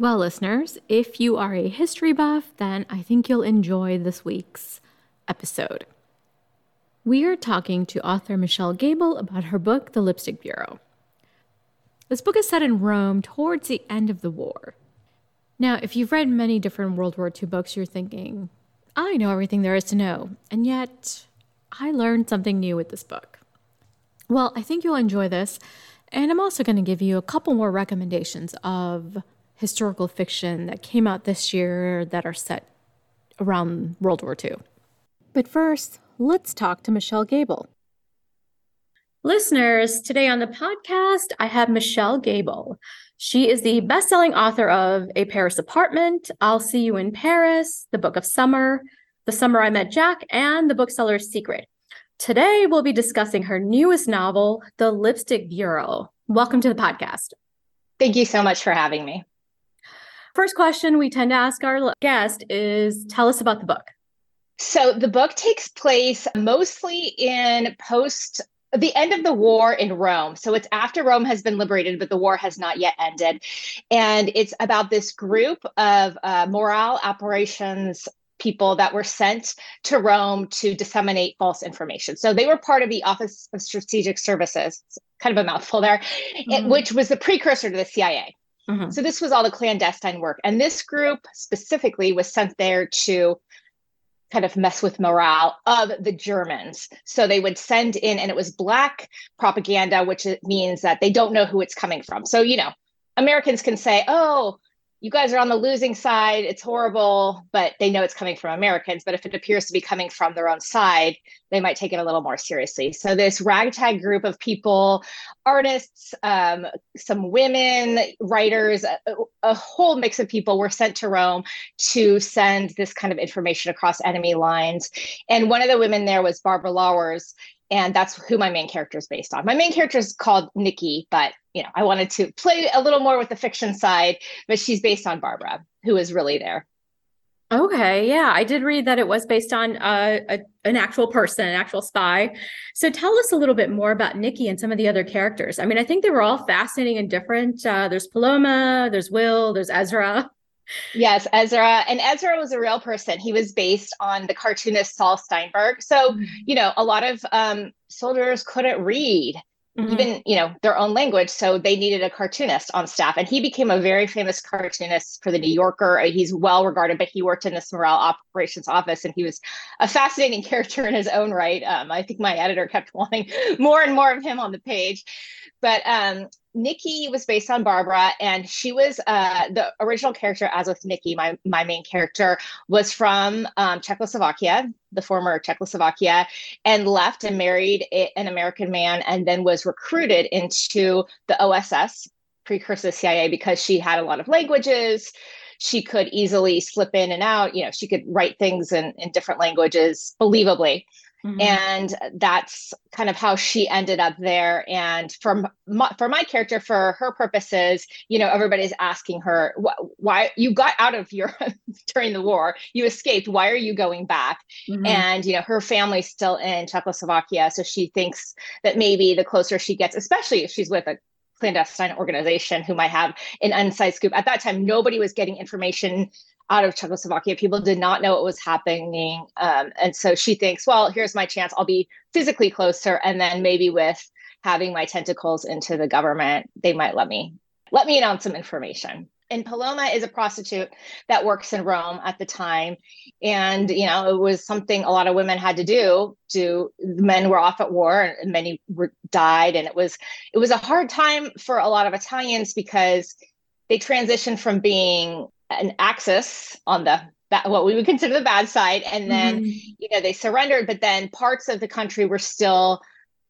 Well, listeners, if you are a history buff, then I think you'll enjoy this week's episode. We are talking to author Michelle Gable about her book, The Lipstick Bureau. This book is set in Rome towards the end of the war. Now, if you've read many different World War II books, you're thinking, I know everything there is to know, and yet I learned something new with this book. Well, I think you'll enjoy this, and I'm also going to give you a couple more recommendations of historical fiction that came out this year that are set around World War II. But first, let's talk to Michelle Gable. Listeners, today on the podcast, I have Michelle Gable. She is the best-selling author of A Paris Apartment, I'll See You in Paris, The Book of Summer, The Summer I Met Jack, and The Bookseller's Secret. Today, we'll be discussing her newest novel, The Lipstick Bureau. Welcome to the podcast. Thank you so much for having me. First question we tend to ask our guest is tell us about the book. So, the book takes place mostly in post the end of the war in Rome. So it's after Rome has been liberated, but the war has not yet ended. And it's about this group of uh, morale operations people that were sent to Rome to disseminate false information. So they were part of the Office of Strategic Services, kind of a mouthful there, mm-hmm. it, which was the precursor to the CIA. Mm-hmm. So this was all the clandestine work. And this group specifically was sent there to kind of mess with morale of the Germans. So they would send in, and it was black propaganda, which means that they don't know who it's coming from. So, you know, Americans can say, oh, you guys are on the losing side. It's horrible, but they know it's coming from Americans. But if it appears to be coming from their own side, they might take it a little more seriously. So, this ragtag group of people, artists, um, some women, writers, a, a, whole mix of people were sent to Rome to send this kind of information across enemy lines. And one of the women there was Barbara Lauwers and that's who my main character is based on. My main character is called Nikki, but you know, I wanted to play a little more with the fiction side, but she's based on Barbara, who is really there. Okay, yeah, I did read that it was based on uh, a, an actual person, an actual spy. So tell us a little bit more about Nikki and some of the other characters. I mean, I think they were all fascinating and different. Uh, there's Paloma, there's Will, there's Ezra. Yes, Ezra. And Ezra was a real person. He was based on the cartoonist Saul Steinberg. So, mm-hmm. you know, a lot of um, soldiers couldn't read. Mm-hmm. even you know their own language so they needed a cartoonist on staff and he became a very famous cartoonist for the new yorker he's well regarded but he worked in the morale operations office and he was a fascinating character in his own right um, i think my editor kept wanting more and more of him on the page but um, Nikki was based on Barbara, and she was uh, the original character, as with Nikki, my, my main character, was from um, Czechoslovakia, the former Czechoslovakia, and left and married a, an American man, and then was recruited into the OSS, precursor CIA, because she had a lot of languages. She could easily slip in and out. You know, she could write things in, in different languages believably. Mm-hmm. And that's kind of how she ended up there. And from my, for my character, for her purposes, you know, everybody's asking her, why you got out of Europe during the war, you escaped. Why are you going back? Mm-hmm. And, you know, her family's still in Czechoslovakia. So she thinks that maybe the closer she gets, especially if she's with a clandestine organization who might have an inside scoop. At that time, nobody was getting information out of Czechoslovakia. People did not know what was happening. Um, and so she thinks, well, here's my chance. I'll be physically closer. And then maybe with having my tentacles into the government, they might let me let me in on some information. And Paloma is a prostitute that works in Rome at the time. And, you know, it was something a lot of women had to do. To men were off at war and many were, died. And it was it was a hard time for a lot of Italians because they transitioned from being an axis on the what we would consider the bad side and then mm-hmm. you know they surrendered but then parts of the country were still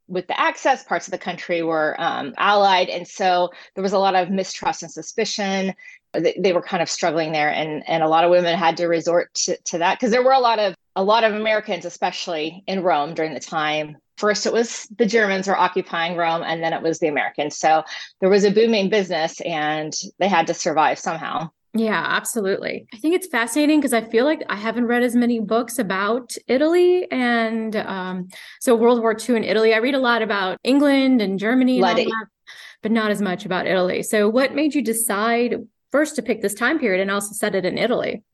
with the axis parts of the country were um, allied and so there was a lot of mistrust and suspicion. They, they, were kind of struggling there and and a lot of women had to resort to, to that because there were a lot of a lot of americans especially in rome during the time. First it was the germans were occupying rome and then it was the americans. So there was a booming business and they had to survive somehow yeah, absolutely. I think it's fascinating because I feel like I haven't read as many books about Italy and um, so World War II in Italy. I read a lot about England and Germany, and that, but not as much about Italy. So, what made you decide first to pick this time period and also set it in Italy?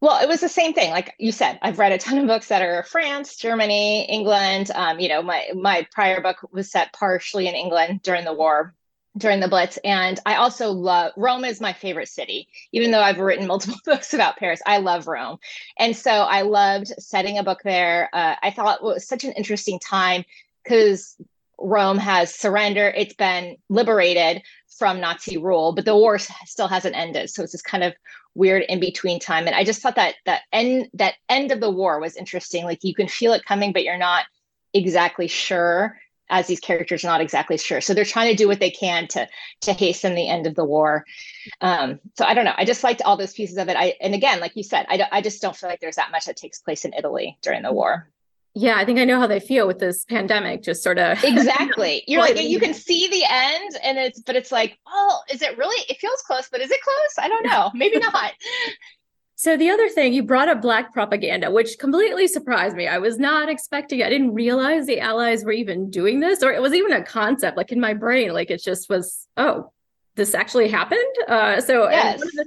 Well, it was the same thing. Like you said, I've read a ton of books that are France, Germany, England. Um, you know, my my prior book was set partially in England during the war, during the Blitz, and I also love Rome is my favorite city. Even though I've written multiple books about Paris, I love Rome, and so I loved setting a book there. Uh, I thought it was such an interesting time because Rome has surrendered; it's been liberated from Nazi rule, but the war still hasn't ended. So it's this kind of weird in between time. And I just thought that that end that end of the war was interesting. Like you can feel it coming, but you're not exactly sure as these characters are not exactly sure. So they're trying to do what they can to to hasten the end of the war. Um, so I don't know. I just liked all those pieces of it. I and again, like you said, I, I just don't feel like there's that much that takes place in Italy during the war. Yeah, I think I know how they feel with this pandemic, just sort of exactly. You're like you can see the end, and it's but it's like, oh, is it really? It feels close, but is it close? I don't know. Maybe not. So the other thing you brought up black propaganda, which completely surprised me. I was not expecting. I didn't realize the Allies were even doing this, or it was even a concept. Like in my brain, like it just was. Oh, this actually happened. Uh, so yes. one of the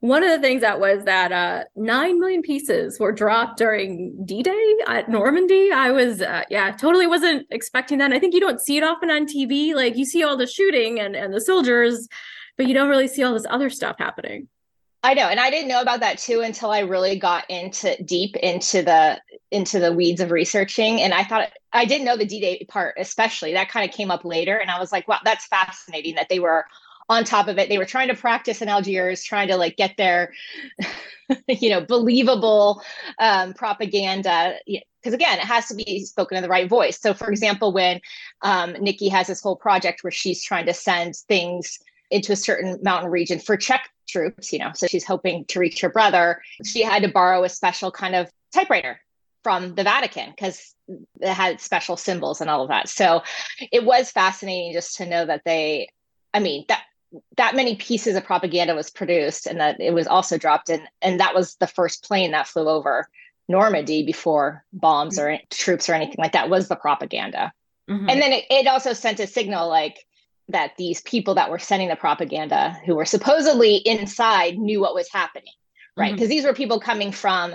one of the things that was that uh, nine million pieces were dropped during D-Day at Normandy. I was, uh, yeah, totally wasn't expecting that. And I think you don't see it often on TV. Like you see all the shooting and and the soldiers, but you don't really see all this other stuff happening. I know, and I didn't know about that too until I really got into deep into the into the weeds of researching. And I thought I didn't know the D-Day part, especially that kind of came up later. And I was like, wow, that's fascinating that they were on top of it they were trying to practice in algiers trying to like get their you know believable um, propaganda because again it has to be spoken in the right voice so for example when um, nikki has this whole project where she's trying to send things into a certain mountain region for czech troops you know so she's hoping to reach her brother. She had to borrow a special kind of typewriter from the vatican because it had special symbols and all of that. So it was fascinating just to know that they I mean, that that many pieces of propaganda was produced and that it was also dropped in and that was the first plane that flew over normandy before bombs or troops or anything like that was the propaganda. Mm-hmm. and then it, it also sent a signal like that these people that were sending the propaganda who were supposedly inside knew what was happening right? Because mm-hmm. these were people coming from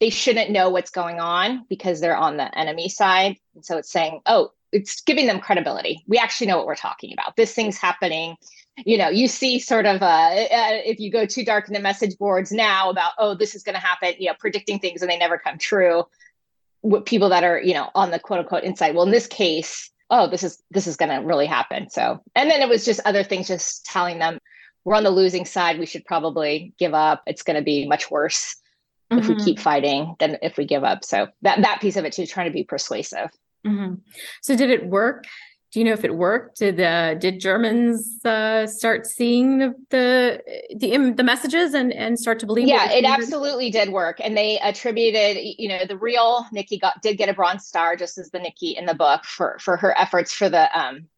they shouldn't know what's going on because they're on the enemy side. And so it's saying oh it's giving them credibility. We actually know what we're talking about. This thing's happening. You know you see sort of uh, uh, if you go too dark in the message boards now about oh this is going to happen you know predicting things and they never come true with people that are you know on the quote unquote inside. Well in this case oh this is this is going to really happen so and then it was just other things just telling them we're on the losing side we should probably give up it's going to be much worse mm-hmm. if we mm-hmm. keep fighting than if we give up so that that piece of it too trying to be persuasive mm-hmm. so did it work do you know if it worked? Did the did Germans uh, start seeing the the the, the messages and and start to believe? Yeah, it absolutely did work, and they attributed you know the real Nikki got did get a Bronze Star just as the Nikki in the book for for her efforts for the um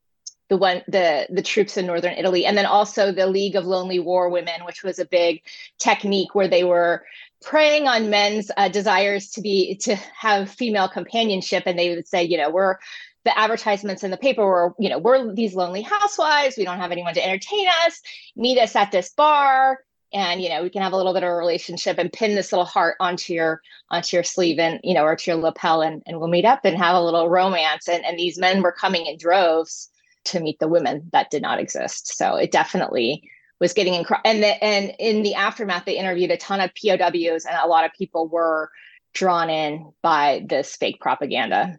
the one the the troops in northern Italy, and then also the League of Lonely War Women, which was a big technique where they were preying on men's uh, desires to be to have female companionship and they would say you know we're the advertisements in the paper were, you know, we're these lonely housewives. We don't have anyone to entertain us. Meet us at this bar, and you know, we can have a little bit of a relationship and pin this little heart onto your onto your sleeve and you know, or to your lapel, and, and we'll meet up and have a little romance. And and these men were coming in droves to meet the women that did not exist. So it definitely was getting. And the, and in the aftermath, they interviewed a ton of POWs, and a lot of people were drawn in by this fake propaganda.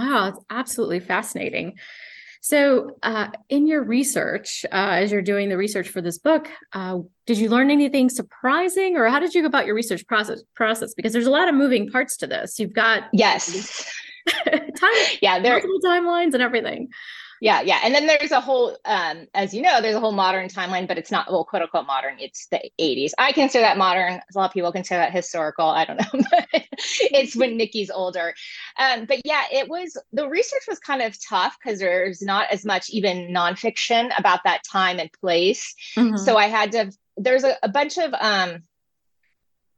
Wow, it's absolutely fascinating. So, uh, in your research, uh, as you're doing the research for this book, uh, did you learn anything surprising, or how did you go about your research process? Process because there's a lot of moving parts to this. You've got yes, time, yeah, there multiple timelines and everything. Yeah, yeah. And then there's a whole, um, as you know, there's a whole modern timeline, but it's not, well, quote unquote modern. It's the 80s. I consider that modern. A lot of people consider that historical. I don't know, but it's when Nikki's older. Um, but yeah, it was, the research was kind of tough because there's not as much even nonfiction about that time and place. Mm-hmm. So I had to, there's a, a bunch of um,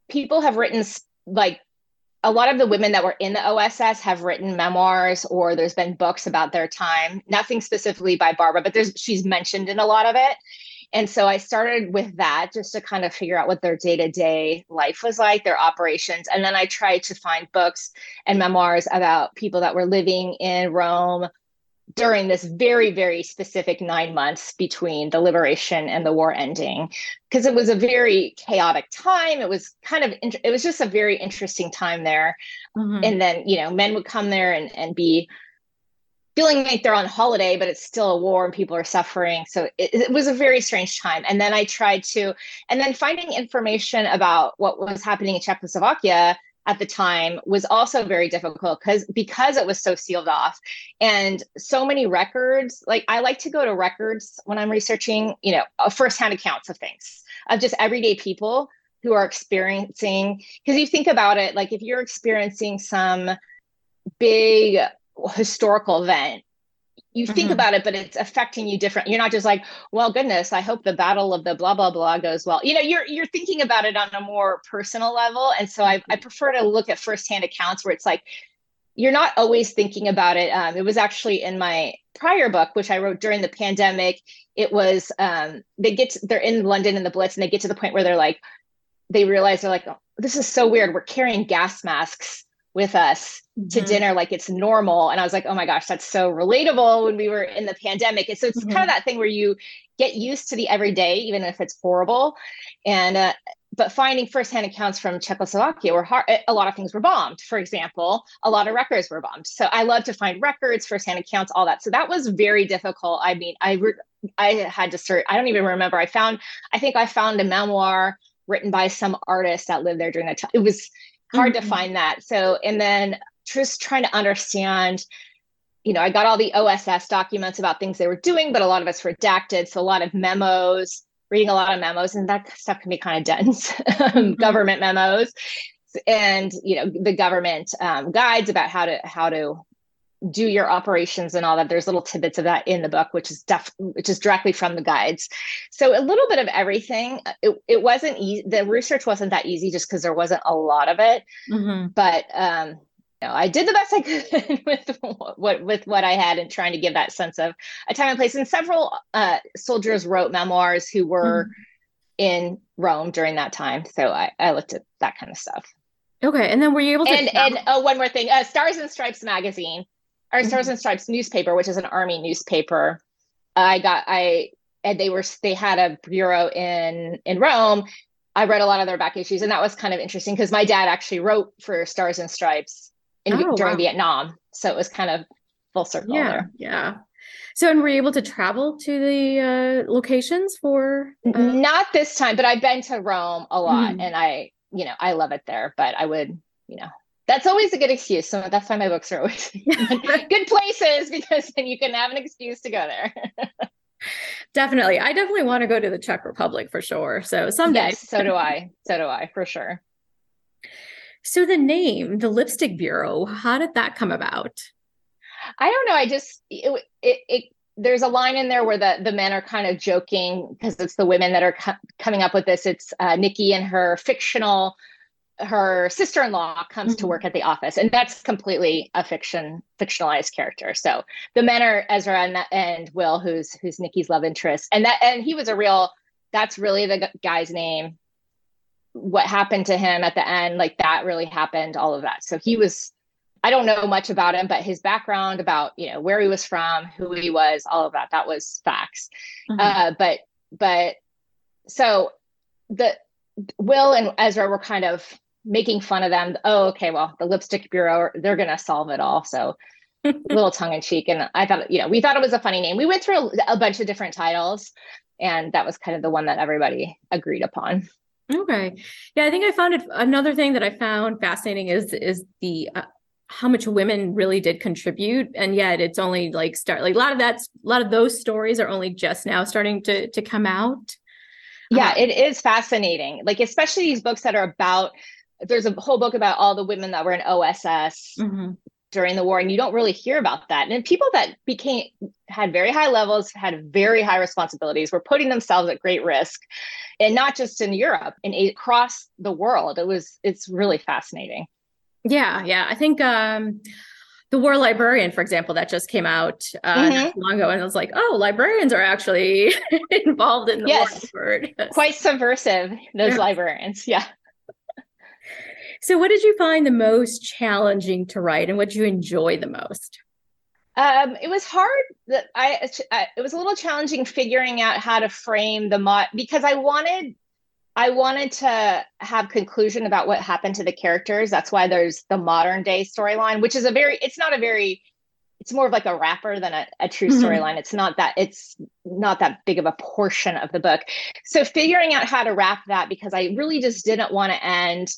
people have written like a lot of the women that were in the OSS have written memoirs or there's been books about their time. Nothing specifically by Barbara, but there's she's mentioned in a lot of it. And so I started with that just to kind of figure out what their day to day life was like, their operations. And then I tried to find books and memoirs about people that were living in Rome during this very, very specific nine months between the liberation and the war ending, because it was a very chaotic time. It was kind of, it was just a very interesting time there. Mm-hmm. And then, you know, men would come there and, and be feeling like they're on holiday, but it's still a war and people are suffering. So it, it, was a very strange time. And then I tried to, and then finding information about what was happening in Czechoslovakia at the time was also very difficult because because it was so sealed off. And so many records like i like to go to records when i'm researching you know uh, firsthand accounts of things of just everyday people who are experiencing because you think about it like if you're experiencing some big uh, historical event you think mm-hmm. about it but it's affecting you different you're not just like well goodness i hope the battle of the blah blah blah goes well you know you're you're thinking about it on a more personal level and so i, I mm-hmm. prefer to look at firsthand accounts where it's like you're not always thinking about it um, it was actually in my prior book which i wrote during the pandemic it was um, they get to, they're in london in the blitz and they get to the point where they're like they realize they're like oh, this is so weird we're carrying gas masks with us mm-hmm. to dinner like it's normal and i was like oh my gosh that's so relatable when we were in the pandemic and so it's mm-hmm. kind of that thing where you get used to the everyday even if it's horrible and uh, but finding firsthand accounts from Czechoslovakia were hard. A lot of things were bombed, for example. A lot of records were bombed. So I love to find records, firsthand accounts, all that. So that was very difficult. I mean, I re- I had to search. I don't even remember. I found. I think I found a memoir written by some artist that lived there during that time. It was hard mm-hmm. to find that. So, and then just trying to understand, you know, I got all the OSS documents about things they were doing, but a lot of it's redacted. So, a lot of memos, reading a lot of memos, and that stuff can be kind of dense, mm-hmm. government memos. And you know the government um, guides about how to how to do your operations and all that there's little tidbits of that in the book which is def which is directly from the guides so a little bit of everything it, it wasn't easy the research wasn't that easy just because there wasn't a lot of it mm-hmm. but um you know, I did the best I could with what with what I had and trying to give that sense of a time and place. And several uh, soldiers wrote memoirs who were mm-hmm. in Rome during that time. So I, I looked at that kind of stuff. Okay, and then were you able to? And and oh, one more thing, uh, Stars and Stripes magazine our Stars mm-hmm. and Stripes newspaper, which is an army newspaper. I got I and they were they had a bureau in in Rome. I read a lot of their back issues, and that was kind of interesting because my dad actually wrote for Stars and Stripes in, oh, during wow. Vietnam, so it was kind of full circle yeah, there. Yeah. So, and were you able to travel to the uh, locations for? Uh... Not this time, but I've been to Rome a lot, mm-hmm. and I, you know, I love it there. But I would, you know, that's always a good excuse. So that's why my books are always good places because then you can have an excuse to go there. definitely. I definitely want to go to the Czech Republic for sure. So someday. Yes, so do I. So do I for sure. So the name, the Lipstick Bureau, how did that come about? I don't know. I just it, it, it there's a line in there where the the men are kind of joking because it's the women that are co- coming up with this. It's uh, Nikki and her fictional her sister-in-law comes mm-hmm. to work at the office and that's completely a fiction fictionalized character so the men are ezra and, and will who's who's nikki's love interest and that and he was a real that's really the guy's name what happened to him at the end like that really happened all of that so he was i don't know much about him but his background about you know where he was from who he was all of that that was facts mm-hmm. uh, but but so the will and ezra were kind of making fun of them. Oh, okay, well, the lipstick bureau, they're going to solve it all. So a little tongue in cheek. And I thought, you know, we thought it was a funny name. We went through a, a, bunch of different titles, and that was kind of the one that everybody agreed upon. Okay. Yeah, I think I found it. Another thing that I found fascinating is is the uh, how much women really did contribute, and yet it's only like start like a lot of that. A lot of those stories are only just now starting to to come out. Yeah, it is fascinating. Like especially these books that are about there's a whole book about all the women that were in OSS mm-hmm. during the war, and you don't really hear about that. And people that became had very high levels, had very high responsibilities, were putting themselves at great risk, and not just in Europe, and across the world. It was it's really fascinating. Yeah, yeah. I think um the War Librarian, for example, that just came out uh, mm-hmm. long ago, and I was like, oh, librarians are actually involved in the yes. war Quite subversive, those yeah. librarians. Yeah. so, what did you find the most challenging to write, and what did you enjoy the most? Um, it was hard. That I, I, it was a little challenging figuring out how to frame the mod because I wanted I wanted to have conclusion about what happened to the characters. That's why there's the modern day storyline, which is a very, it's not a very, it's more of like a wrapper than a, a true mm-hmm. storyline. It's not that, it's not that big of a portion of the book. So figuring out how to wrap that because I really just didn't want to end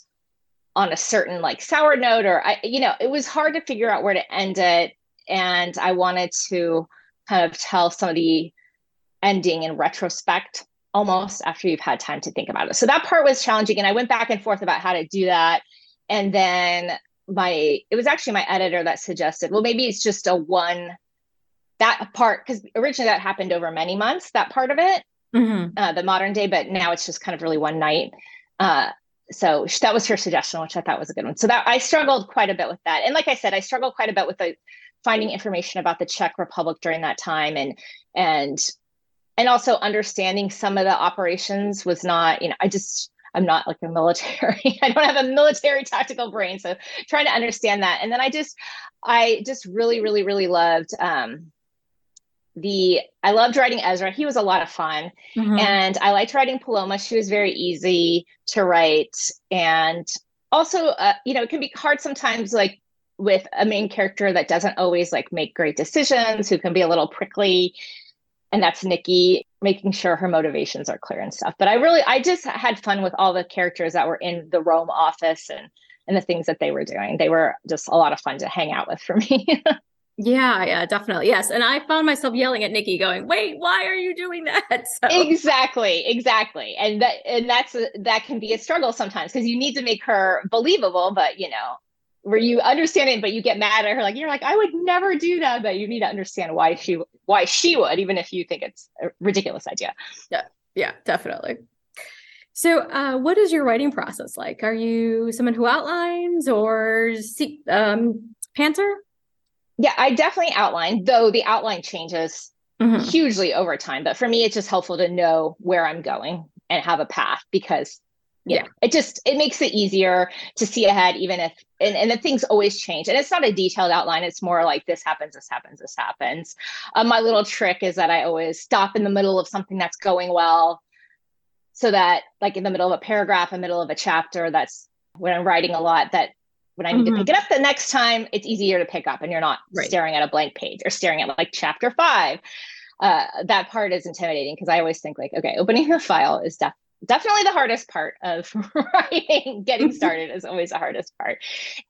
on a certain like sour note or I, you know, it was hard to figure out where to end it. And I wanted to kind of tell some of the ending in retrospect almost after you've had time to think about it. So that part was challenging. And I went back and forth about how to do that. And then my, it was actually my editor that suggested, well, maybe it's just a one, that part, because originally that happened over many months, that part of it, mm-hmm. uh, the modern day, but now it's just kind of really one night. Uh, so that was her suggestion, which I thought was a good one. So that I struggled quite a bit with that. And like I said, I struggled quite a bit with the finding information about the Czech Republic during that time and and and also understanding some of the operations was not you know i just i'm not like a military i don't have a military tactical brain. So trying to understand that. And then i just i just really really really loved um the i loved writing ezra. He was a lot of fun. Mm-hmm. and i liked writing paloma. She was very easy to write. And also uh, you know it can be hard sometimes like with a main character that doesn't always like make great decisions who can be a little prickly and that's Nikki making sure her motivations are clear and stuff. But I really, I just had fun with all the characters that were in the Rome office and and the things that they were doing. They were just a lot of fun to hang out with for me. yeah, yeah, definitely. Yes. And I found myself yelling at Nikki going, wait, why are you doing that? So. Exactly. Exactly. And that, and that's, a, that can be a struggle sometimes because you need to make her believable, but you know, where you understand it, but you get mad at her. Like you're like, I would never do that, but you need to understand why she why she would, even if you think it's a ridiculous idea. Yeah, yeah, definitely. So, uh, what is your writing process like? Are you someone who outlines or see, um, pantser? Yeah, I definitely outline, though the outline changes mm-hmm. hugely over time. But for me, it's just helpful to know where I'm going and have a path because yeah. It just it makes it easier to see ahead even if and, and the things always change. And it's not a detailed outline. It's more like this happens this happens this happens. Um, my little trick is that i always stop in the middle of something that's going well so that like in the middle of a paragraph in the middle of a chapter that's when i'm writing a lot that when i need mm-hmm. to pick it up the next time it's easier to pick up and you're not right. staring at a blank page or staring at like chapter five. Uh, that part is intimidating because I always think like, okay, opening the file is def- definitely the hardest part of writing getting started is always the hardest part.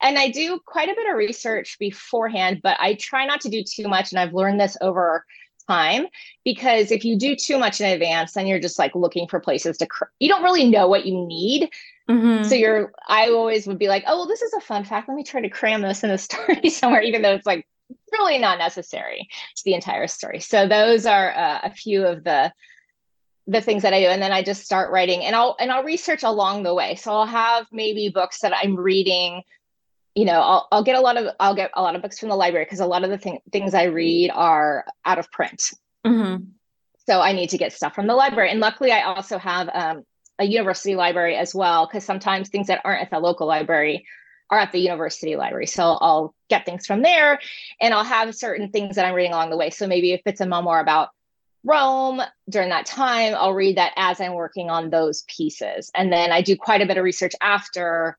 And i do quite a bit of research beforehand but i try not to do too much and i've learned this over time because if you do too much in advance then you're just like looking for places to cr- you don't really know what you need. Mm-hmm. so you're i always would be like oh well this is a fun fact. Let me try to cram this in a story somewhere even though it's like really not necessary to the entire story. So those are uh, a few of the the things that I do and then I just start writing and I'll and I'll research along the way. So I'll have maybe books that I'm reading you know, I'll, I'll get a lot of I'll get a lot of books from the library because a lot of the thing, things I read are out of print. Mm-hmm. So I need to get stuff from the library. And luckily, I also have um, a university library as well because sometimes things that aren't at the local library are at the university library. So I'll get things from there, and I'll have certain things that I'm reading along the way. So maybe if it's a memoir about Rome during that time, I'll read that as I'm working on those pieces. And then I do quite a bit of research after.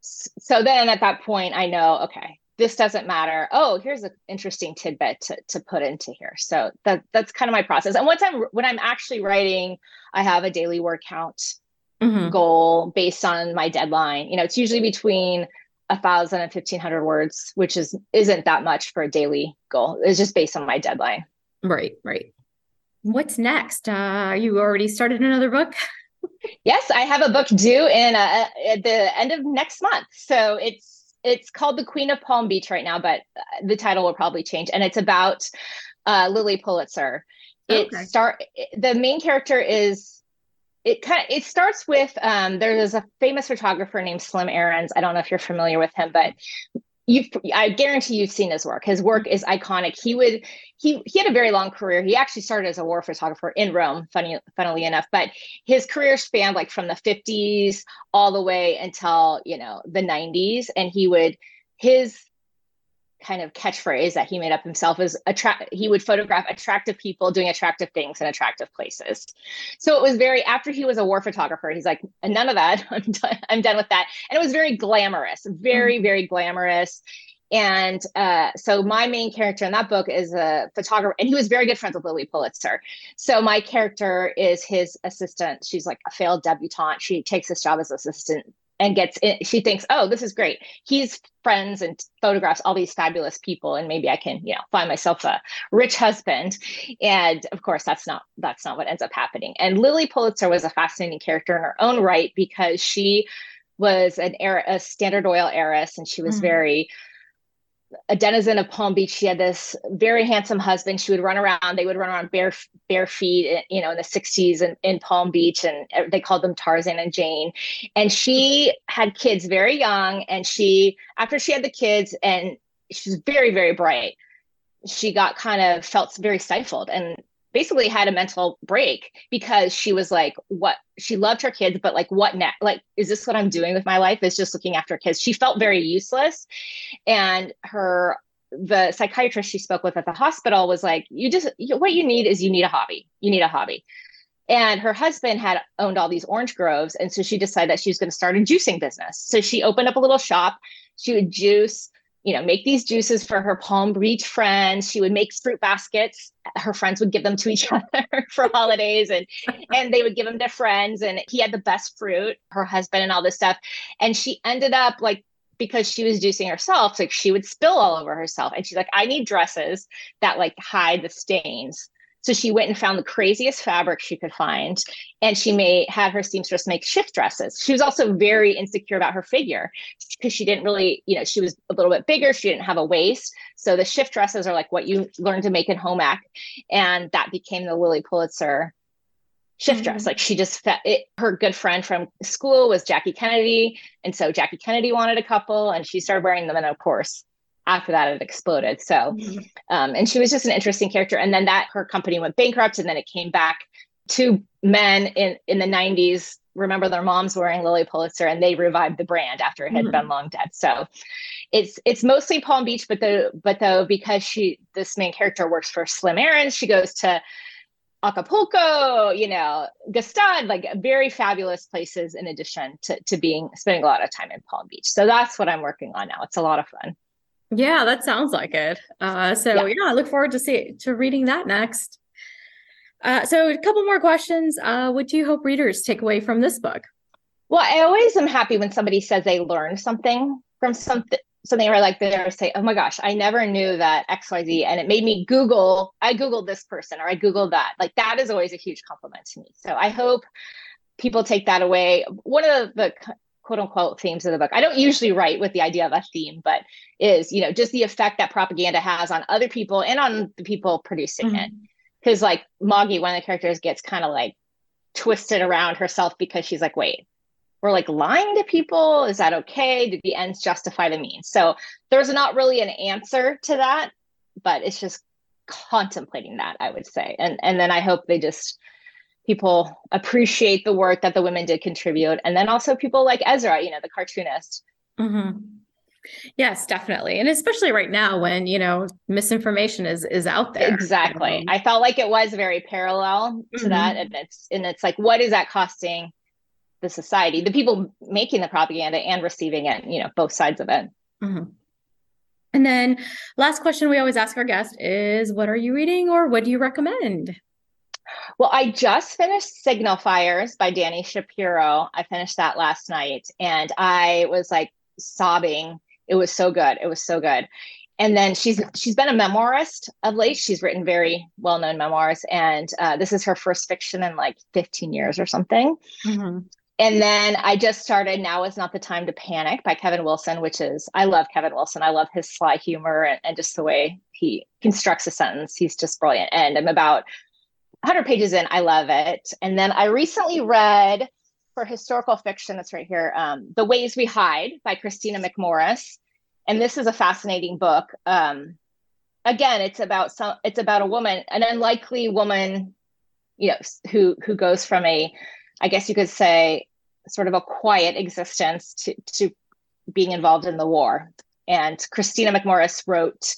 So then at that point, I know, okay, this doesn't matter. Oh, here's an interesting tidbit to, to put into here. So that that's kind of my process. And once I'm when I'm actually writing, I have a daily word count mm-hmm. goal based on my deadline. You know, it's usually between a thousand and fifteen hundred words, which is isn't that much for a daily goal. It's just based on my deadline. Right, right. What's next? Uh, you already started another book? yes, I have a book due in uh, at the end of next month. So it's it's called The Queen of Palm Beach right now, but uh, the title will probably change. And it's about uh, Lilly Pulitzer. It okay. start the main character is it kind of it starts with um, there's a famous photographer named Slim Aarons. I don't know if you're familiar with him, but you I guarantee you've seen his work. His work mm-hmm. is iconic. He would he he had a very long career. He actually started as a war photographer in Rome, funny funnily enough, but his career spanned like from the 50s all the way until, you know, the 90s and he would his kind of catchphrase that he made up himself is attract he would photograph attractive people doing attractive things in attractive places so it was very after he was a war photographer he's like none of that i'm done, I'm done with that and it was very glamorous very mm-hmm. very glamorous and uh, so my main character in that book is a photographer, and he was very good friends with Lilly Pulitzer. So my character is his assistant. She's like a failed debutante. She takes this job as assistant and gets in, she thinks, oh, this is great. He's friends and photographs all these fabulous people, and maybe I can, you know, find myself a rich husband. And of course, that's not that's not what ends up happening. And Lilly Pulitzer was a fascinating character in her own right because she was an heir, a Standard Oil heiress, and she was mm-hmm. very a denizen of Palm Beach. She had this very handsome husband. She would run around. They would run around bare bare feet, eh, you know, in the '60s in, in Palm Beach, and they called them Tarzan and Jane. And she had kids very young. And she, after she had the kids, and she was very very bright, she got kind of felt very stifled. And basically had a mental break because she was like what she loved her kids but like what next like is this what i'm doing with my life is just looking after kids. She felt very useless. And her the psychiatrist she spoke with at the hospital was like you just what you need is you need a hobby. You need a hobby. And her husband had owned all these orange groves. And so she decided that she was going to start a juicing business. So she opened up a little shop. She would juice you know, make these juices for her Palm Beach friends. She would make fruit baskets. Her friends would give them to each other for holidays and and they would give them to friends. And he had the best fruit, her husband and all this stuff. And she ended up like because she was juicing herself, like she would spill all over herself. And she's like, I need dresses that like hide the stains so she went and found the craziest fabric she could find, and she made had her seamstress make shift dresses. She was also very insecure about her figure because she didn't really, you know, she was a little bit bigger. She didn't have a waist, so the shift dresses are like what you learn to make in home ec, and that became the Lilly Pulitzer shift mm-hmm. dress. Like she just fe- it, her good friend from school was Jackie Kennedy, and so Jackie Kennedy wanted a couple, and she started wearing them, and of course after that it exploded so mm-hmm. um, and she was just an interesting character and then that her company went bankrupt and then it came back two men in in the 90s remember their moms wearing lilly pulitzer and they revived the brand after it had mm-hmm. been long dead so it's it's mostly palm beach but the but though because she this main character works for slim aarons she goes to Acapulco, you know, Gstaad, like very fabulous places in addition to, to being spending a lot of time in Palm Beach. So that's what I'm working on now. It's a lot of fun. Yeah, that sounds like it. Uh, so yeah. yeah. I look forward to see to reading that next. Uh, so a couple more questions. Uh, what do you hope readers take away from this book? Well, I always am happy when somebody says they learned something from something something where like they say, oh my gosh, I never knew that XYZ and it made me Google, I Googled this person or I Googled that. Like that is always a huge compliment to me. So I hope people take that away. One of the quote unquote themes of the book. I don't usually write with the idea of a theme, but is, you know, just the effect that propaganda has on other people and on the people producing mm-hmm. it. Because like Moggy, one of the characters gets kind of like twisted around herself because she's like, wait, we're like lying to people. Is that okay? Did the ends justify the means? So there's not really an answer to that, but it's just contemplating that, I would say. And and then I hope they just people appreciate the work that the women did contribute. And then also people like ezra you know the cartoonist. Mm-hmm. yes definitely. And especially right now when you know misinformation is is out there. Exactly. Um, i felt like it was very parallel to mm-hmm. that. And it's and it's like what is that costing the society the people making the propaganda and receiving it you know both sides of it? Mm-hmm. and then last question we always ask our guest is what are you reading or what do you recommend well, I just finished Signal Fires by Dani Shapiro. I finished that last night and I was like sobbing. It was so good. It was so good. And then she's she's been a memoirist of late. She's written very well-known memoirs, and uh, this is her first fiction in like 15 years or something. Mm-hmm. And then I just started Now is Not the Time to Panic by Kevin Wilson, which is, I love Kevin Wilson. I love his sly humor and, and, just the way he constructs a sentence. He's just brilliant. And I'm about 100 pages in, I love it. And then I recently read for historical fiction, that's right here, um, The Ways We Hide by Kristina McMorris. and this is a fascinating book. Um, again, it's about some. It's about a woman, an unlikely woman, you know, who who goes from a, I guess you could say, sort of a quiet existence to to being involved in the war. And Kristina McMorris wrote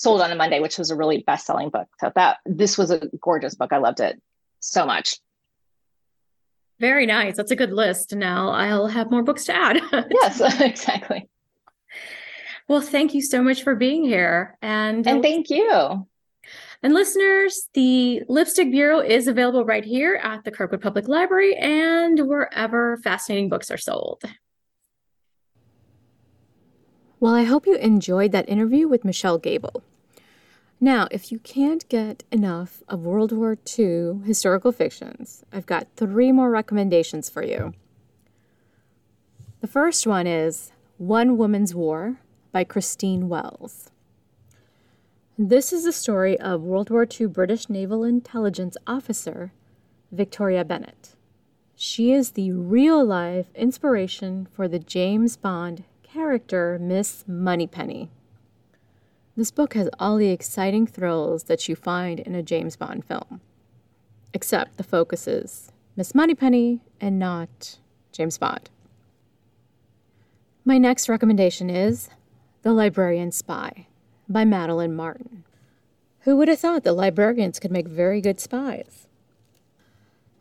Sold on a Monday, which was a really best-selling book. So that this was a gorgeous book. I loved it so much. Very nice. That's a good list. Now I'll have more books to add. yes, exactly. Well, thank you so much for being here. And And thank you. And listeners, the Lipstick Bureau is available right here at the Kirkwood Public Library and wherever fascinating books are sold. Well, I hope you enjoyed that interview with Michelle Gable. Now, if you can't get enough of World War II historical fictions, I've got three more recommendations for you. The first one is One Woman's War by Christine Wells. This is the story of World War II British Naval Intelligence officer Victoria Bennett. She is the real life inspiration for the James Bond character, Miss Moneypenny. This book has all the exciting thrills that you find in a James Bond film, except the focus is Miss Moneypenny and not James Bond. My next recommendation is The Librarian Spy by Madeline Martin. Who would have thought that librarians could make very good spies?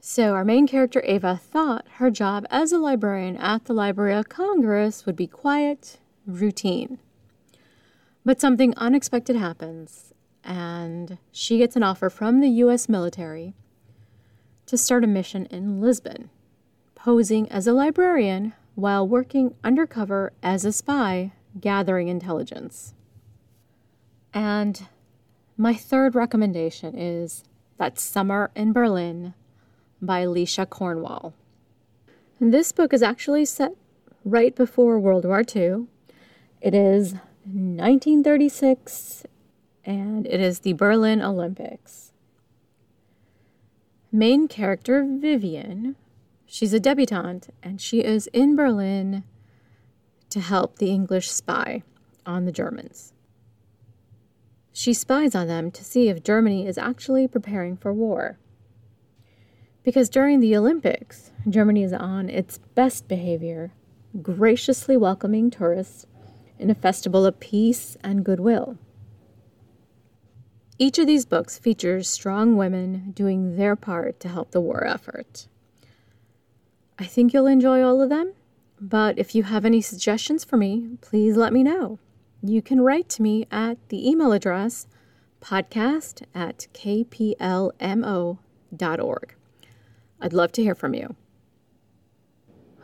So, our main character, Ava, thought her job as a librarian at the Library of Congress would be quiet, routine. But something unexpected happens, and she gets an offer from the U.S. military to start a mission in Lisbon, posing as a librarian while working undercover as a spy gathering intelligence. And my third recommendation is That Summer in Berlin by Alicia Cornwall. And this book is actually set right before World War II. It is 1936, and it is the Berlin Olympics. Main character Vivian, she's a debutante, and she is in Berlin to help the English spy on the Germans. She spies on them to see if Germany is actually preparing for war. Because during the Olympics, Germany is on its best behavior, graciously welcoming tourists in a festival of peace and goodwill. Each of these books features strong women doing their part to help the war effort. I think you'll enjoy all of them, but if you have any suggestions for me, please let me know. You can write to me at the email address podcast at kplmo.org. I'd love to hear from you.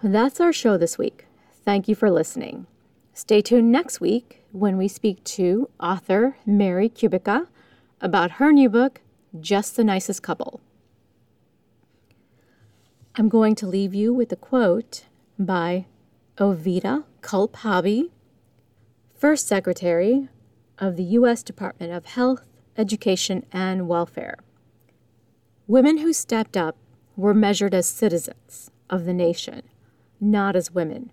That's our show this week. Thank you for listening. Stay tuned next week when we speak to author Mary Kubica about her new book, Just the Nicest Couple. I'm going to leave you with a quote by Oveta Culp First Secretary of the U.S. Department of Health, Education, and Welfare. Women who stepped up were measured as citizens of the nation, not as women.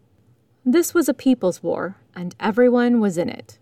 This was a people's war, and everyone was in it.